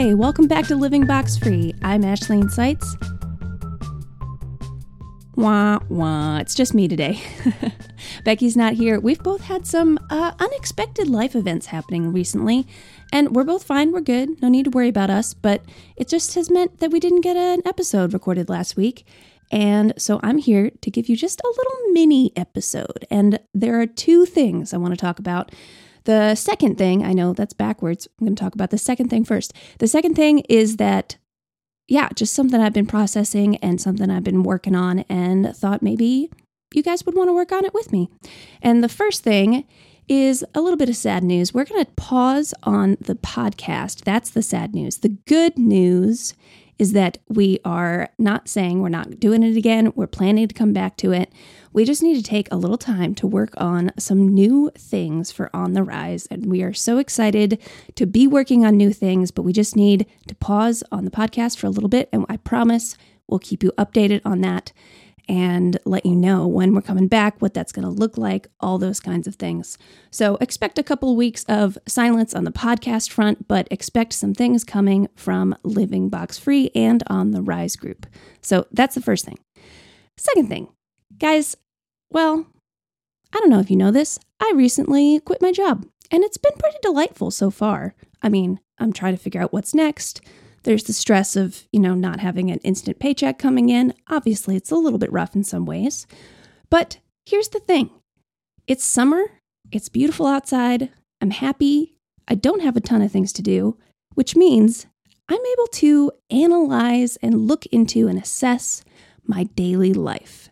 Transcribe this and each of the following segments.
Hey, welcome back to Living Box Free. I'm Ashleen Seitz. Wah, wah. It's just me today. Becky's not here. We've both had some uh, unexpected life events happening recently, and we're both fine. We're good. No need to worry about us, but it just has meant that we didn't get an episode recorded last week. And so I'm here to give you just a little mini episode. And there are two things I want to talk about. The second thing, I know that's backwards. I'm going to talk about the second thing first. The second thing is that, yeah, just something I've been processing and something I've been working on and thought maybe you guys would want to work on it with me. And the first thing is a little bit of sad news. We're going to pause on the podcast. That's the sad news. The good news is that we are not saying we're not doing it again. We're planning to come back to it. We just need to take a little time to work on some new things for On the Rise. And we are so excited to be working on new things, but we just need to pause on the podcast for a little bit. And I promise we'll keep you updated on that and let you know when we're coming back, what that's going to look like, all those kinds of things. So expect a couple weeks of silence on the podcast front, but expect some things coming from Living Box Free and on the Rise group. So that's the first thing. Second thing, guys, well, I don't know if you know this. I recently quit my job, and it's been pretty delightful so far. I mean, I'm trying to figure out what's next. There's the stress of, you know, not having an instant paycheck coming in. Obviously, it's a little bit rough in some ways. But here's the thing. It's summer, it's beautiful outside, I'm happy, I don't have a ton of things to do, which means I'm able to analyze and look into and assess my daily life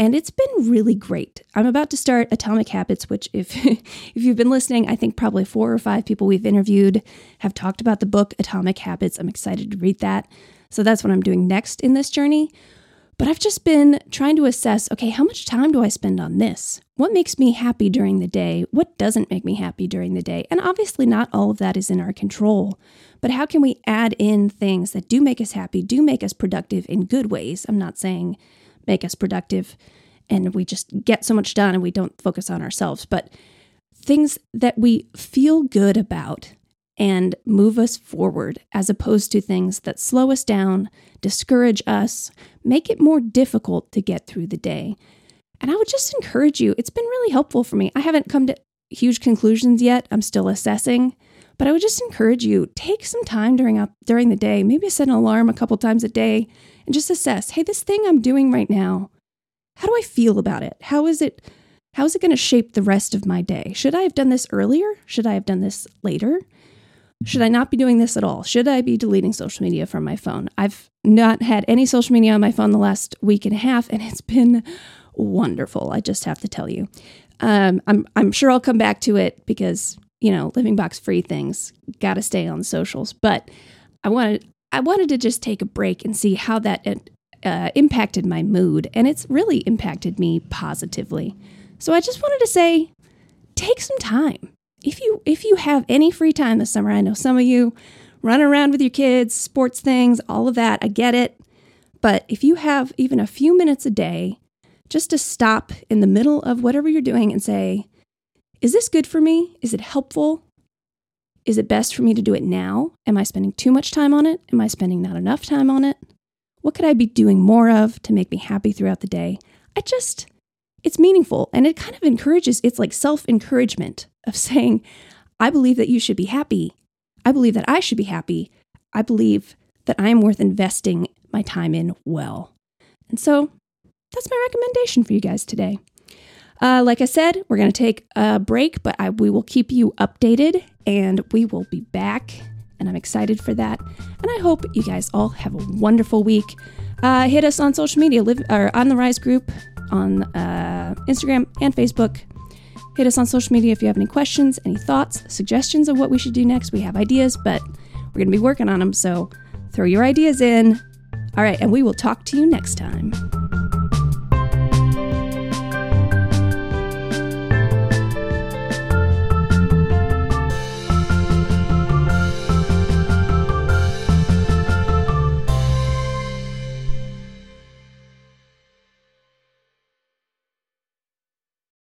and it's been really great. I'm about to start Atomic Habits, which if if you've been listening, I think probably four or five people we've interviewed have talked about the book Atomic Habits. I'm excited to read that. So that's what I'm doing next in this journey. But I've just been trying to assess, okay, how much time do I spend on this? What makes me happy during the day? What doesn't make me happy during the day? And obviously not all of that is in our control. But how can we add in things that do make us happy, do make us productive in good ways? I'm not saying make us productive and we just get so much done and we don't focus on ourselves, but things that we feel good about and move us forward as opposed to things that slow us down, discourage us, make it more difficult to get through the day. And I would just encourage you, it's been really helpful for me. I haven't come to huge conclusions yet. I'm still assessing, but I would just encourage you take some time during up during the day, maybe set an alarm a couple times a day and just assess, hey, this thing I'm doing right now, how do I feel about it? How is it how is it going to shape the rest of my day? Should I have done this earlier? Should I have done this later? Should I not be doing this at all? Should I be deleting social media from my phone? I've not had any social media on my phone the last week and a half, and it's been wonderful. I just have to tell you. Um, I'm I'm sure I'll come back to it because you know living box free things got to stay on socials. But I wanted I wanted to just take a break and see how that uh, impacted my mood, and it's really impacted me positively. So I just wanted to say, take some time. If you if you have any free time this summer, I know some of you run around with your kids, sports things, all of that. I get it. But if you have even a few minutes a day just to stop in the middle of whatever you're doing and say, is this good for me? Is it helpful? Is it best for me to do it now? Am I spending too much time on it? Am I spending not enough time on it? What could I be doing more of to make me happy throughout the day? I just, it's meaningful and it kind of encourages, it's like self encouragement of saying, I believe that you should be happy. I believe that I should be happy. I believe that I am worth investing my time in well. And so that's my recommendation for you guys today. Uh, like I said, we're going to take a break, but I, we will keep you updated and we will be back and I'm excited for that. And I hope you guys all have a wonderful week. Uh, hit us on social media, live or on the Rise group on uh, Instagram and Facebook. Hit us on social media if you have any questions, any thoughts, suggestions of what we should do next. We have ideas, but we're going to be working on them. So throw your ideas in. All right, and we will talk to you next time.